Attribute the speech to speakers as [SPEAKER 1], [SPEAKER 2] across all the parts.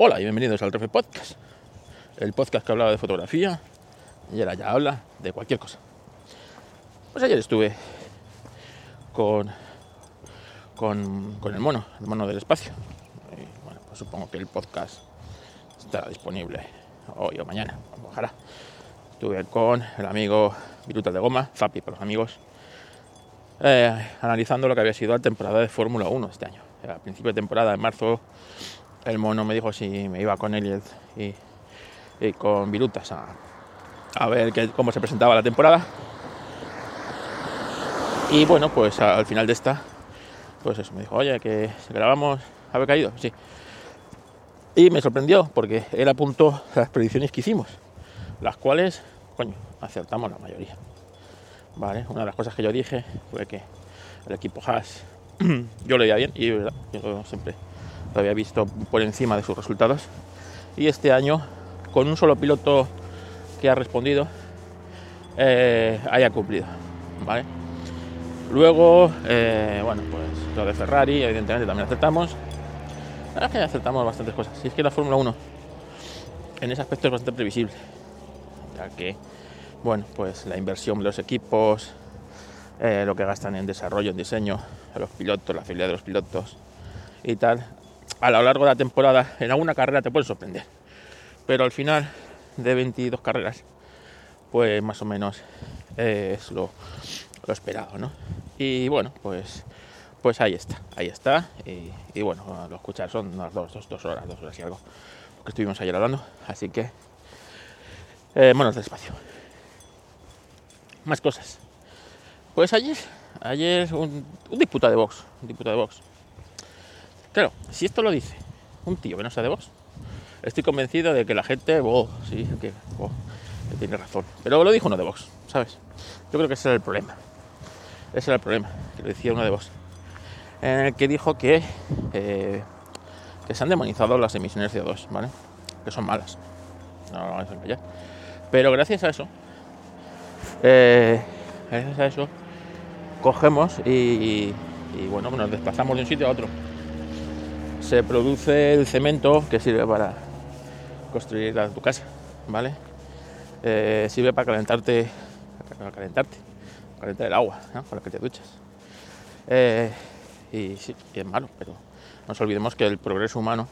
[SPEAKER 1] Hola y bienvenidos al Refe Podcast, el podcast que hablaba de fotografía y ahora ya habla de cualquier cosa. Pues ayer estuve con, con, el mono, el mono del espacio. Bueno, pues supongo que el podcast estará disponible hoy o mañana, ojalá. Estuve con el amigo Virutas de Goma, Zapi para los amigos, eh, analizando lo que había sido la temporada de Fórmula 1 este año. A principio de temporada, en marzo, el mono me dijo si me iba con él y, con Virutas a, a ver cómo se presentaba la temporada. Y bueno, pues al final de esta, pues eso, me dijo, oye, que grabamos, ¿había caído? Sí. Y me sorprendió porque él apuntó las predicciones que hicimos, las cuales, coño, acertamos la mayoría. Vale, una de las cosas que yo dije fue que el equipo Haas yo lo veía bien y yo siempre lo había visto por encima de sus resultados. Y este año, con un solo piloto que ha respondido, eh, haya cumplido. ¿vale? Luego, eh, bueno, pues lo de Ferrari, evidentemente también acertamos. La verdad es que acertamos bastantes cosas. Si es que la Fórmula 1 en ese aspecto es bastante previsible, ya que, bueno, pues la inversión de los equipos, eh, lo que gastan en desarrollo, en diseño, los pilotos, la fidelidad de los pilotos y tal, a lo largo de la temporada, en alguna carrera te puede sorprender. Pero al final de 22 carreras, pues más o menos eh, es lo, esperado, ¿no? Y bueno, pues, pues ahí está, ahí está. Y, y bueno, lo escuchar son unas dos, horas, dos horas y algo, porque estuvimos ayer hablando. Así que, eh, bueno, despacio. Más cosas. Pues ayer, ayer un, un diputado de Vox, un diputado de Vox. Claro, si esto lo dice un tío que no sea de Vox, estoy convencido de que la gente, oh, sí, oh, que tiene razón. Pero lo dijo uno de Vox, ¿sabes? Yo creo que ese era el problema. Ese era el problema, que lo decía uno de Vox. En el que dijo que, eh, que se han demonizado las emisiones de CO2, ¿vale? Que son malas. No lo vamos a engañar. Pero gracias a eso, eh, gracias a eso, cogemos y, y, bueno, nos desplazamos de un sitio a otro. Se produce el cemento que sirve para construir la- tu casa, ¿vale? Eh, sirve para calentarte, para calentarte, calentar el agua, ¿no? con la que te duchas. Eh, y sí, es malo, pero no nos olvidemos que el progreso humano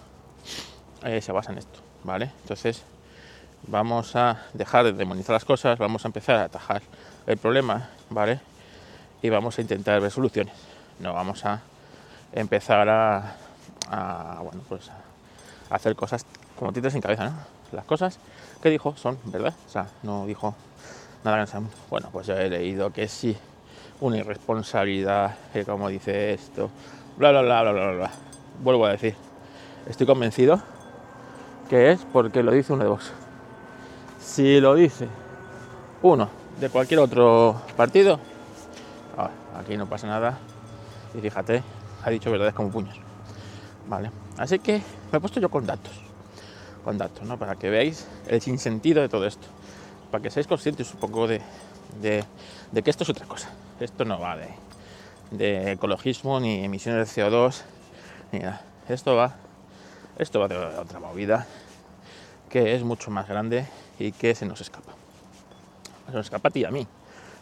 [SPEAKER 1] eh, se basa en esto, ¿vale? Entonces, vamos a dejar de demonizar las cosas, vamos a empezar a atajar el problema, ¿vale? Y vamos a intentar ver soluciones. No vamos a empezar a, a, bueno, pues a hacer cosas como títeres sin cabeza, ¿no? Las cosas que dijo son verdad, o sea, no dijo nada que no. Bueno, pues yo he leído que sí, una irresponsabilidad, que como dice esto, bla, bla, bla, bla, bla, bla. Vuelvo a decir, estoy convencido que es porque lo dice uno de Vox. Si lo dice uno de cualquier otro partido, ah, aquí no pasa nada. Y fíjate, ha dicho verdades como puños. Vale, así que me he puesto yo con datos. Con datos, ¿no? Para que veáis el sinsentido de todo esto. Para que seáis conscientes un poco de, de, que esto es otra cosa. Esto no va de, de ecologismo, ni emisiones de CO2, ni nada. Esto va, esto va de otra movida que es mucho más grande y que se nos escapa. Se nos escapa a ti y a mí,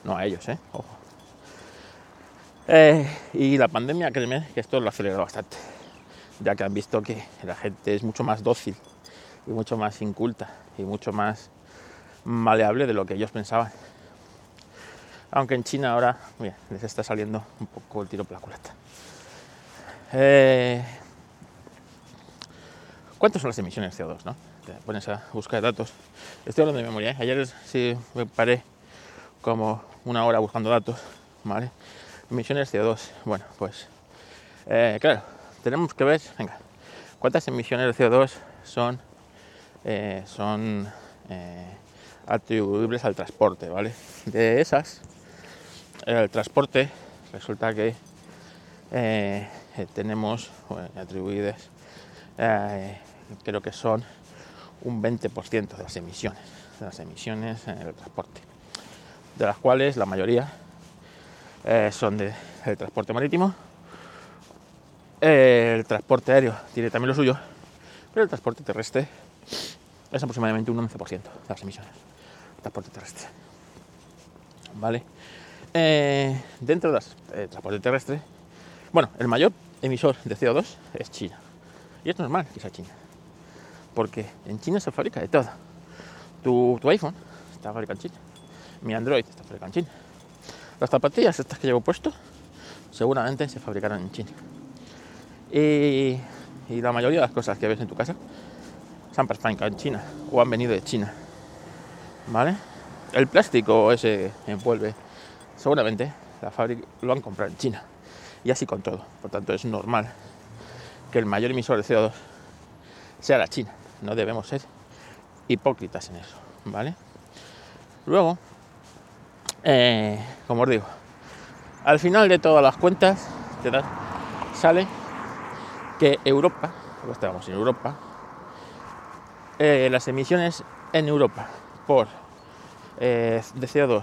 [SPEAKER 1] no a ellos, ¿eh? Ojo. Eh, y la pandemia, créeme, que esto lo aceleró bastante, ya que han visto que la gente es mucho más dócil y mucho más inculta y mucho más maleable de lo que ellos pensaban. Aunque en China ahora les está saliendo un poco el tiro por la culata. Eh, ¿Cuántas son las emisiones de CO2? No? Te pones a buscar datos. Estoy hablando de memoria. ¿eh? Ayer sí me paré como una hora buscando datos. ¿vale? Emisiones de CO2. Bueno, pues eh, claro, tenemos que ver, venga, cuántas emisiones de CO2 son, eh, son eh, atribuibles al transporte, ¿vale? De esas, el transporte resulta que eh, tenemos bueno, atribuidas, creo que son un 20% de las emisiones, de las emisiones en el transporte, de las cuales la mayoría son de, del transporte marítimo. El transporte aéreo tiene también lo suyo, Pero el transporte terrestre es aproximadamente un 11% de las emisiones. Transporte terrestre. ¿Vale? Eh, dentro del eh, transporte terrestre, bueno, el mayor emisor de CO2 es China. Y es normal que sea China. Porque en China se fabrica de todo. Tu, tu iPhone está fabricado en China. Mi Android está fabricado en China. Las zapatillas estas que llevo puesto seguramente se fabricaron en China. Y, la mayoría de las cosas que ves en tu casa se han fabricado en China o han venido de China. ¿Vale? El plástico ese envuelve, seguramente la fábrica lo han comprado en China. Y así con todo. Por tanto, es normal que el mayor emisor de CO2 sea la China. No debemos ser hipócritas en eso. ¿Vale? Luego, eh, como os digo, al final de todas las cuentas te da, sale que Europa, pues estamos en Europa, eh, las emisiones en Europa por eh, de CO2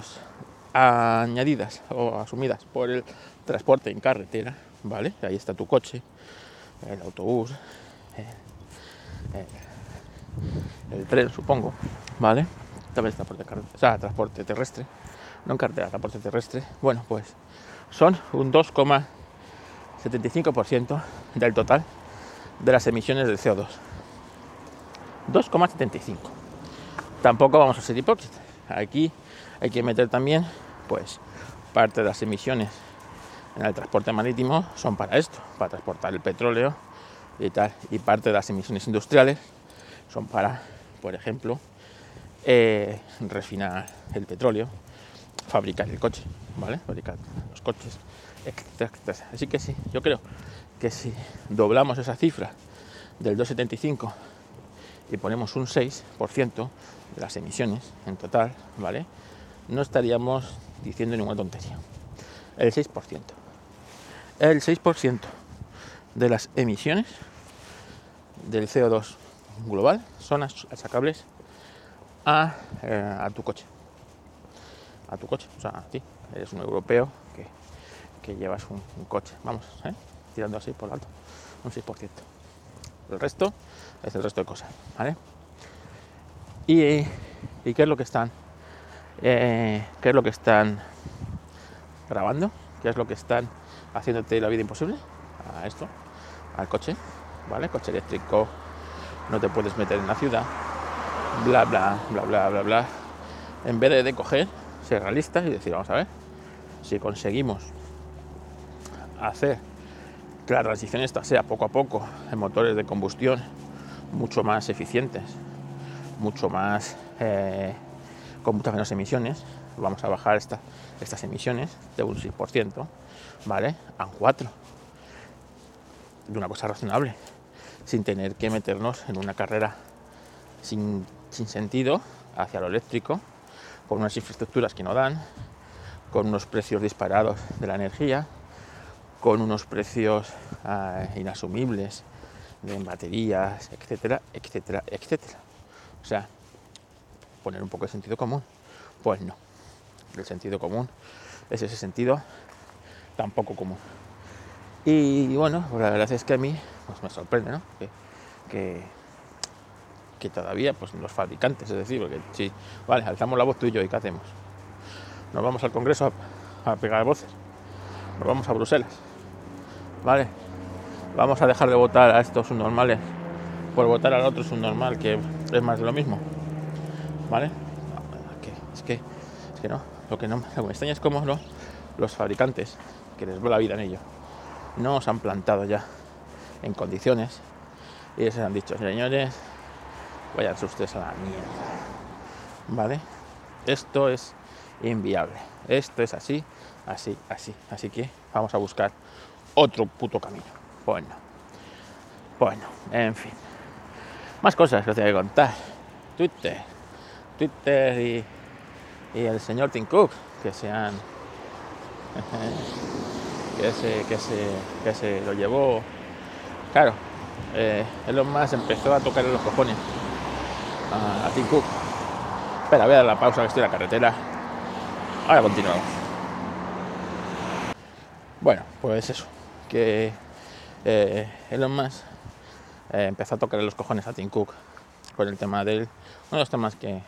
[SPEAKER 1] añadidas o asumidas por el transporte en carretera, ¿vale? Ahí está tu coche, el autobús, el, el tren, supongo, ¿vale? También transporte, transporte terrestre, no en carretera, transporte terrestre. Bueno, pues son un 2,75% del total de las emisiones de CO2. 2,75. Tampoco vamos a ser hipócritas. Aquí hay que meter también, pues, parte de las emisiones en el transporte marítimo son para esto, para transportar el petróleo y tal. Y parte de las emisiones industriales son para, por ejemplo, eh, refinar el petróleo, fabricar el coche, ¿vale? Fabricar los coches. Así que sí, yo creo que si doblamos esa cifra del 2,75 y ponemos un 6% de las emisiones en total, ¿vale? No estaríamos diciendo ninguna tontería. El 6%. El 6% de las emisiones del CO2 global son achacables a, eh, a tu coche. A tu coche, o sea, a ti. Eres un europeo que, llevas un, coche, vamos, ¿eh? tirando así por alto, un 6%. El resto es el resto de cosas, ¿vale? ¿Y, qué es lo que están? Eh, ¿Qué es lo que están grabando? ¿Qué es lo que están haciéndote la vida imposible? A esto, al coche, ¿vale? Coche eléctrico, no te puedes meter en la ciudad, bla, bla, bla, bla, bla, bla. En vez de, de coger, ser realistas y decir, vamos a ver, si conseguimos hacer que la transición esta sea poco a poco en motores de combustión mucho más eficientes, mucho más eh, con muchas menos emisiones, vamos a bajar esta, estas emisiones de un 6%, ¿vale? A un 4%. De una cosa razonable, sin tener que meternos en una carrera sin, sin sentido hacia lo eléctrico, con unas infraestructuras que no dan, con unos precios disparados de la energía, con unos precios uh, inasumibles de baterías, etcétera, etcétera, etcétera. O sea, poner un poco de sentido común. Pues no. El sentido común es ese sentido tan poco común. Y bueno, pues la verdad es que a mí pues me sorprende, ¿no? Que, que, todavía, pues los fabricantes, es decir, porque si, vale, alzamos la voz tú y yo, ¿y qué hacemos? Nos vamos al Congreso a pegar voces, nos vamos a Bruselas, ¿vale? Vamos a dejar de votar a estos subnormales por votar al otro subnormal, que es más de lo mismo, ¿vale? Es que, es que no, lo que, no, me extraña es cómo no, los fabricantes, que les va la vida en ello, no os han plantado ya en condiciones y les han dicho, señores, vayan ustedes a la mierda. ¿Vale? Esto es inviable. Esto es así, así, así. Así que vamos a buscar otro puto camino. Bueno. Bueno, en fin. Más cosas que os voy a contar. Twitter. Twitter y, y el señor Tim Cook, que se han que se, que se, que se lo llevó. Claro, eh, Elon Musk empezó a tocarle los cojones a, a Tim Cook. Espera, voy a dar la pausa que estoy en la carretera. Ahora continuamos. Bueno, pues eso, que eh, Elon Musk eh, empezó a tocarle los cojones a Tim Cook con el tema del. Uno de los temas que,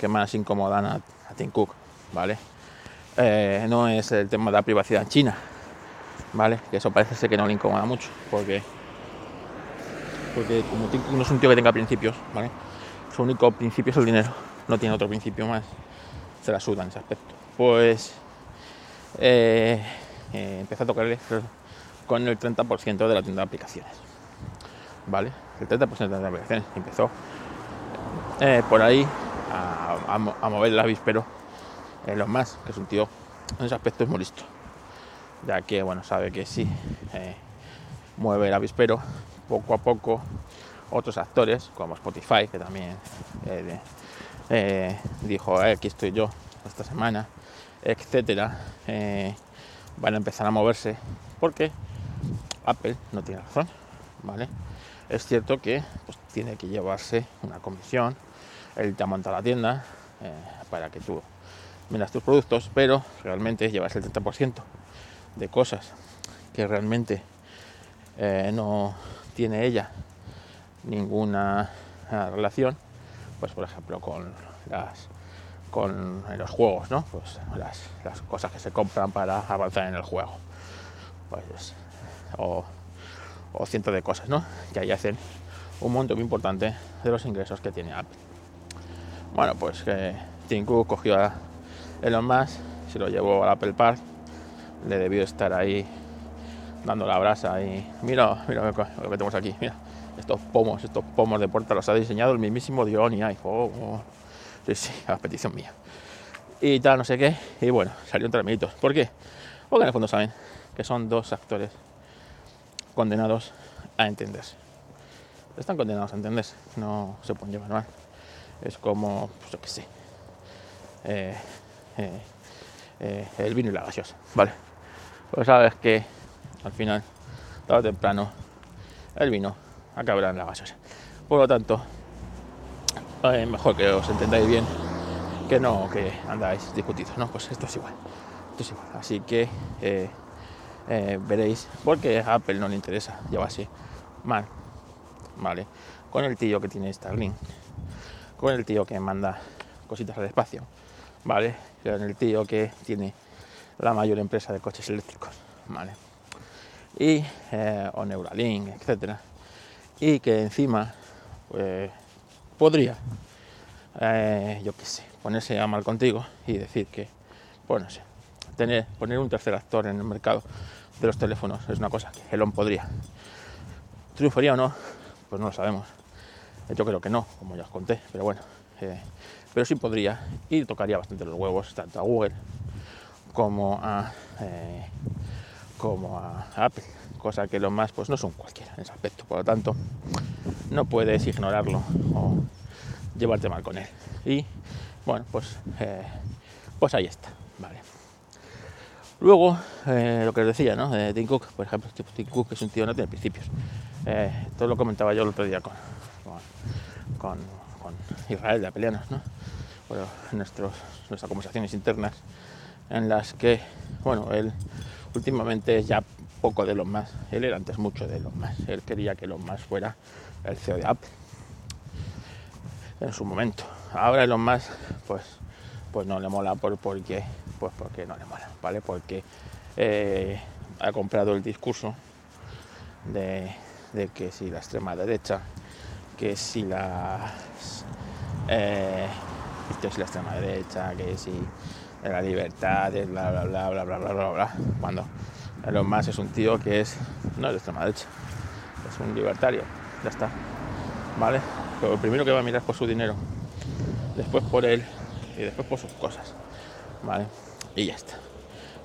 [SPEAKER 1] que más incomodan a, a Tim Cook, ¿vale? Eh, no es el tema de la privacidad en China, ¿vale? Que eso parece ser que no le incomoda mucho, porque, porque como Tim Cook no es un tío que tenga principios, ¿vale? Su único principio es el dinero, no tiene otro principio más, se la suda en ese aspecto. Pues eh, eh, empezó a tocarle con el 30% de la tienda de aplicaciones, ¿vale? El 30% de las aplicaciones empezó eh, por ahí a, a mo- a mover el avispero en los más, que es un tío en ese aspecto es muy listo, ya que bueno sabe que sí eh, mueve el avispero poco a poco otros actores como Spotify que también eh, eh, dijo "Eh, aquí estoy yo esta semana etcétera eh, van a empezar a moverse porque Apple no tiene razón vale es cierto que pues, tiene que llevarse una comisión él te ha montado la tienda eh, para que tú vendas tus productos pero realmente llevarse el 30% de cosas que realmente eh, no tiene ella ninguna eh, relación, pues por ejemplo con los juegos, ¿no? Pues las, las cosas que se compran para avanzar en el juego. Pues o, cientos de cosas, ¿no? Que ahí hacen un monto muy importante de los ingresos que tiene Apple. Bueno, pues que Tim cogió a Elon se lo llevó al Apple Park, le debió estar ahí dando la brasa y mira, mira lo que tenemos aquí, mira, estos pomos, estos pomos de puerta los ha diseñado el mismísimo Dion y ay, oh, oh. sí, sí, a petición mía. Y tal, no sé qué, y bueno, salió entre amiguitos. ¿Por qué? Porque en el fondo saben que son dos actores condenados a entenderse. Están condenados a entenderse, no se pueden llevar mal. Es como, pues sé, eh, eh, eh, el vino y la gaseosa, ¿vale? Pues sabes que al final, tarde o temprano, el vino acabará en la gaseosa. Por lo tanto, mejor que os entendáis bien que no que andáis discutidos, ¿no? Pues esto es igual. Esto es igual. Así que eh, veréis, porque a Apple no le interesa llevarse mal, ¿vale? Con el tío que tiene Starlink, con el tío que manda cositas al espacio, ¿vale? Con el tío que tiene la mayor empresa de coches eléctricos, ¿vale? Y, eh, o Neuralink, etcétera. Y que encima pues, podría, eh, yo qué sé, ponerse a mal contigo y decir que, pues no sé, tener, poner un tercer actor en el mercado de los teléfonos es una cosa que Elon podría. ¿Triunfaría o no? Pues no lo sabemos. Yo creo que no, como ya os conté, pero bueno. eh, pero sí podría y tocaría bastante los huevos tanto a Google como a, eh, como a Apple, cosa que los más pues no son cualquiera en ese aspecto, por lo tanto no puedes ignorarlo o llevarte mal con él. Y bueno, pues, eh, pues ahí está, vale. Luego, eh, lo que os decía, ¿no? De Tim Cook, por ejemplo, Tim Cook es un tío no tiene principios. Eh, esto lo comentaba yo el otro día con, con, Israel de Apelianos, ¿no? Bueno, nuestros, nuestras conversaciones internas en las que, bueno, él últimamente es ya poco de los más, él era antes mucho de los más, él quería que los más fuera el CEO de Apple en su momento. Ahora Elon Musk, pues, pues no le mola por, porque, pues porque no le mola, ¿vale? Porque eh, ha comprado el discurso de, de que si la extrema derecha, que si las eh, que si la extrema derecha, que si la libertad, es bla bla bla bla bla bla bla bla. Cuando Elon Musk es un tío que es no es de extrema derecha, es un libertario, ya está. ¿Vale? Pero primero que va a mirar por su dinero, después por él y después por sus cosas. ¿Vale? Y ya está.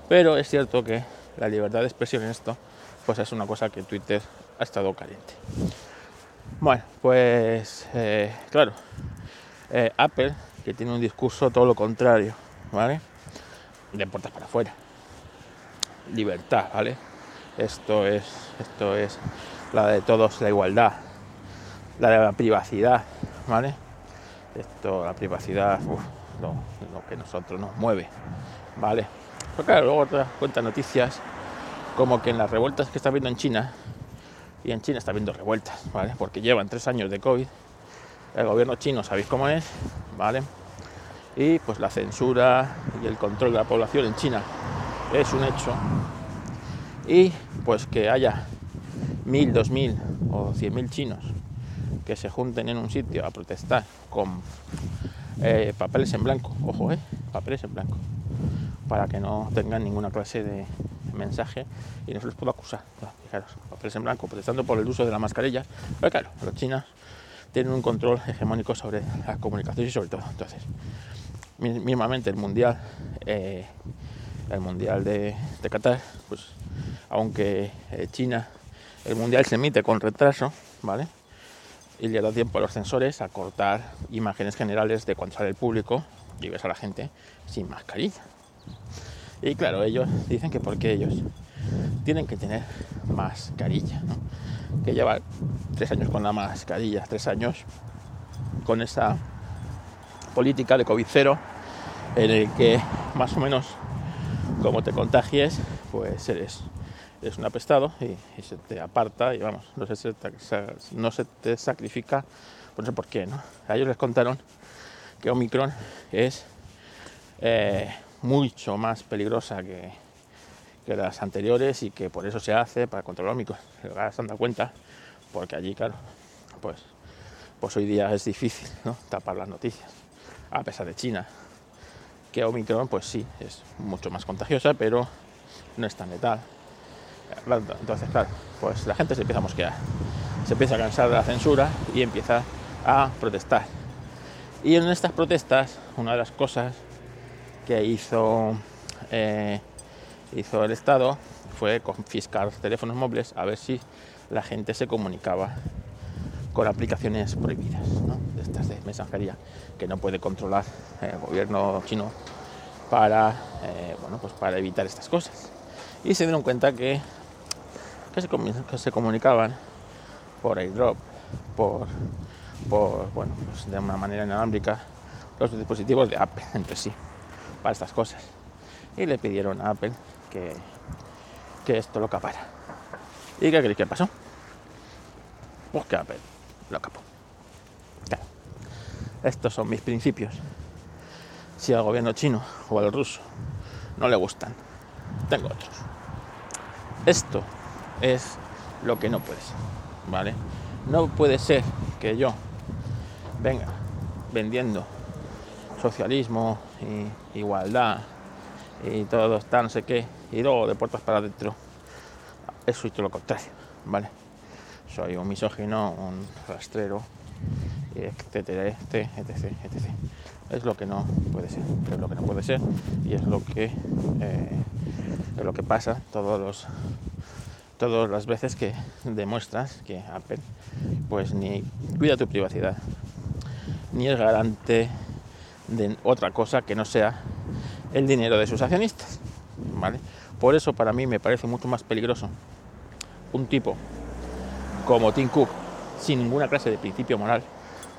[SPEAKER 1] Pero es cierto que la libertad de expresión en esto, pues es una cosa que Twitter ha estado caliente. Bueno, pues eh, claro, eh, Apple, que tiene un discurso todo lo contrario, ¿vale? De puertas para afuera. Libertad, ¿vale? Esto es, esto es la de todos, la igualdad, la de la privacidad, ¿vale? Esto, la privacidad, uf, lo, que nosotros nos mueve, ¿vale? Pero claro, luego te das cuenta noticias como que en las revueltas que está habiendo en China, Y en China está habiendo revueltas, ¿vale? Porque llevan tres años de COVID. El gobierno chino, sabéis cómo es, ¿vale? Y pues la censura y el control de la población en China es un hecho. Y pues que haya mil, dos mil o cien mil chinos que se junten en un sitio a protestar con eh, papeles en blanco, ojo, eh, papeles en blanco, para que no tengan ninguna clase de mensaje y no se les pueda acusar. Fijaros, papeles en blanco, protestando por el uso de la mascarilla. Pero claro, los chinos tienen un control hegemónico sobre la comunicación y sobre todo. Entonces, mismamente el mundial, eh, el mundial de, de, Qatar, pues aunque China, el mundial se emite con retraso, ¿vale? Y le da tiempo a los sensores a cortar imágenes generales de cuando sale el público y ves a la gente sin mascarilla. Y claro, ellos dicen que porque ellos tienen que tener mascarilla, que llevar tres años con la mascarilla, tres años con esa política de COVID cero en el que más o menos como te contagies, pues eres, eres un apestado y, se te aparta y vamos, no se, te sacrifica, pues no sé por qué, ¿no? A ellos les contaron que Omicron es eh, mucho más peligrosa que, las anteriores y que por eso se hace para controlar Omicron. Se dan cuenta, porque allí, claro, pues, pues hoy día es difícil ¿no? tapar las noticias, a pesar de China, que Omicron, pues sí, es mucho más contagiosa, pero no es tan letal. Entonces, claro, pues la gente se empieza a mosquear, se empieza a cansar de la censura y empieza a protestar. Y en estas protestas, una de las cosas que hizo, eh, hizo el Estado fue confiscar teléfonos móviles a ver si la gente se comunicaba con aplicaciones prohibidas, de estas de mensajería que no puede controlar el gobierno chino para, eh, bueno, pues para evitar estas cosas. Y se dieron cuenta que, que, se, comunicaban por airdrop, por, por bueno, pues de una manera inalámbrica los dispositivos de Apple entre sí para estas cosas. Y le pidieron a Apple que, que esto lo capara. ¿Y qué creéis que pasó? Pues que Apple lo capó. Estos son mis principios. Si al gobierno chino o al ruso no le gustan, tengo otros. Esto es lo que no puede ser, ¿vale? No puede ser que yo venga vendiendo socialismo y igualdad y todo está no sé qué y luego de puertas para adentro eso y lo contrario vale soy un misógino un rastrero etcétera etc, etc etc es lo que no puede ser es lo que no puede ser y es lo que eh, es lo que pasa todos los todas las veces que demuestras que Apple pues ni cuida tu privacidad ni es garante de otra cosa que no sea el dinero de sus accionistas. ¿vale? Por eso para mí me parece mucho más peligroso un tipo como Tim Cook sin ninguna clase de principio moral,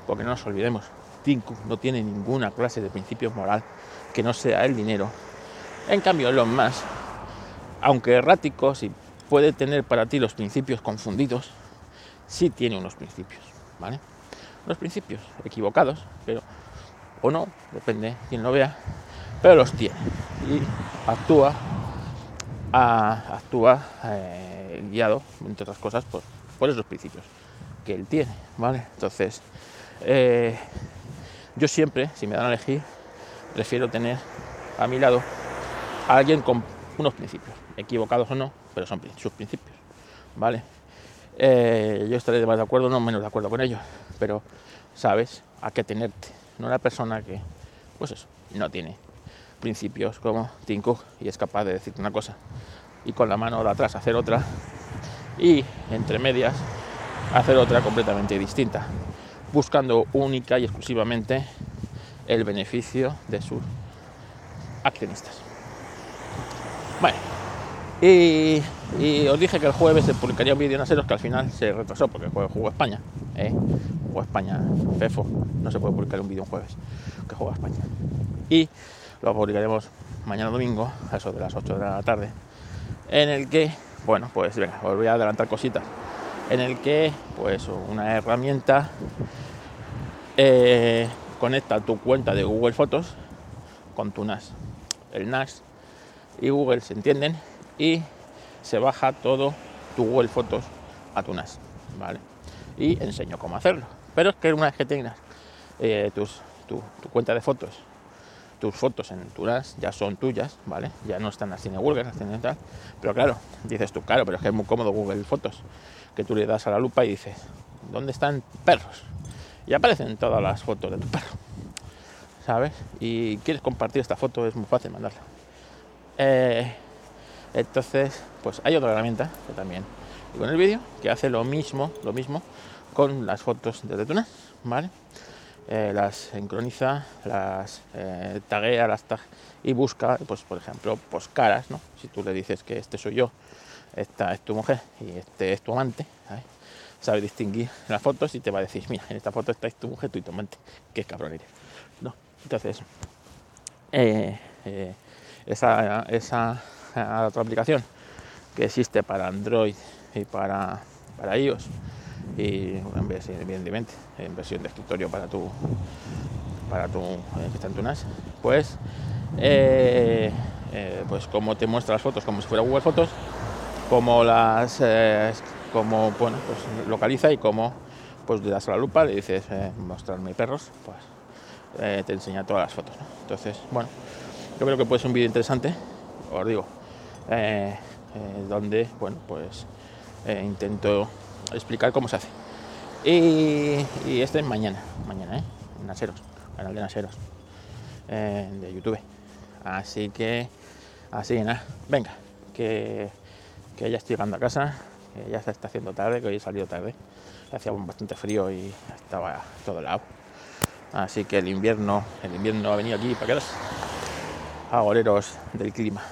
[SPEAKER 1] porque no nos olvidemos, Tim Cook no tiene ninguna clase de principio moral que no sea el dinero. En cambio, Elon Musk, aunque errático, si puede tener para ti los principios confundidos, sí tiene unos principios, ¿vale? Unos principios equivocados, pero o no, depende quien lo vea, pero los tiene y actúa, actúa eh, guiado, entre otras cosas, por, por, esos principios que él tiene, ¿vale? Entonces, eh, yo siempre, si me dan a elegir, prefiero tener a mi lado a alguien con unos principios, equivocados o no, pero son sus principios, ¿vale? Eh, yo estaré más de acuerdo, no menos de acuerdo con ellos, pero sabes a qué tenerte no una persona que, pues eso, no tiene principios como Tim y es capaz de decirte una cosa y con la mano de atrás hacer otra y entre medias hacer otra completamente distinta, buscando única y exclusivamente el beneficio de sus accionistas. Bueno, y, os dije que el jueves se publicaría un vídeo en Aseros que al final se retrasó porque el jueves jugó España. ¿eh? Jugó España, FEFO, no se puede publicar un vídeo un jueves que juega España. Y lo publicaremos mañana domingo, a eso de las 8 de la tarde, en el que, bueno, pues venga, os voy a adelantar cositas en el que pues una herramienta eh, conecta tu cuenta de Google Fotos con tu NAS. El NAS y Google se entienden y se baja todo tu Google Fotos a tu NAS, ¿vale? Y enseño cómo hacerlo. Pero es que una vez que tengas eh, tus, tu, cuenta de fotos, tus fotos en tu NAS ya son tuyas, ¿vale? Ya no están así en Google, en tal. Pero claro, dices tú, claro, pero es que es muy cómodo Google Fotos, que tú le das a la lupa y dices, ¿dónde están perros? Y aparecen todas las fotos de tu perro, ¿sabes? Y quieres compartir esta foto, es muy fácil mandarla. Eh, entonces, pues hay otra herramienta que también con el vídeo que hace lo mismo, lo mismo con las fotos de NAS, ¿vale? Eh, las sincroniza, las eh, taguea, las tag y busca, pues por ejemplo, pues caras, ¿no? Si tú le dices que este soy yo, esta es tu mujer y este es tu amante, sabe distinguir las fotos y te va a decir, mira, en esta foto está tu mujer, tú y tu amante, qué cabrón ¿no? Entonces, eh, esa, esa otra aplicación que existe para Android y para, para iOS. Y evidentemente en versión de escritorio para tu para tu eh, que está en tu pues eh, eh, pues como te muestra las fotos como si fuera Google Fotos como las como bueno pues localiza y como pues le das a la lupa le dices mostrarme perros pues te enseña todas las fotos entonces bueno yo creo que puede ser un vídeo interesante os digo donde bueno pues intento explicar cómo se hace. Y, y este es mañana, mañana, ¿eh? En Naseros, canal de Naseros, eh, de YouTube. Así que, así nada, venga, que, que ya estoy llegando a casa, que ya se está haciendo tarde, que hoy he salido tarde. Hacía bastante frío y estaba todo lado. Así que el invierno, el invierno ha venido aquí para quedarse. Agoreros del clima.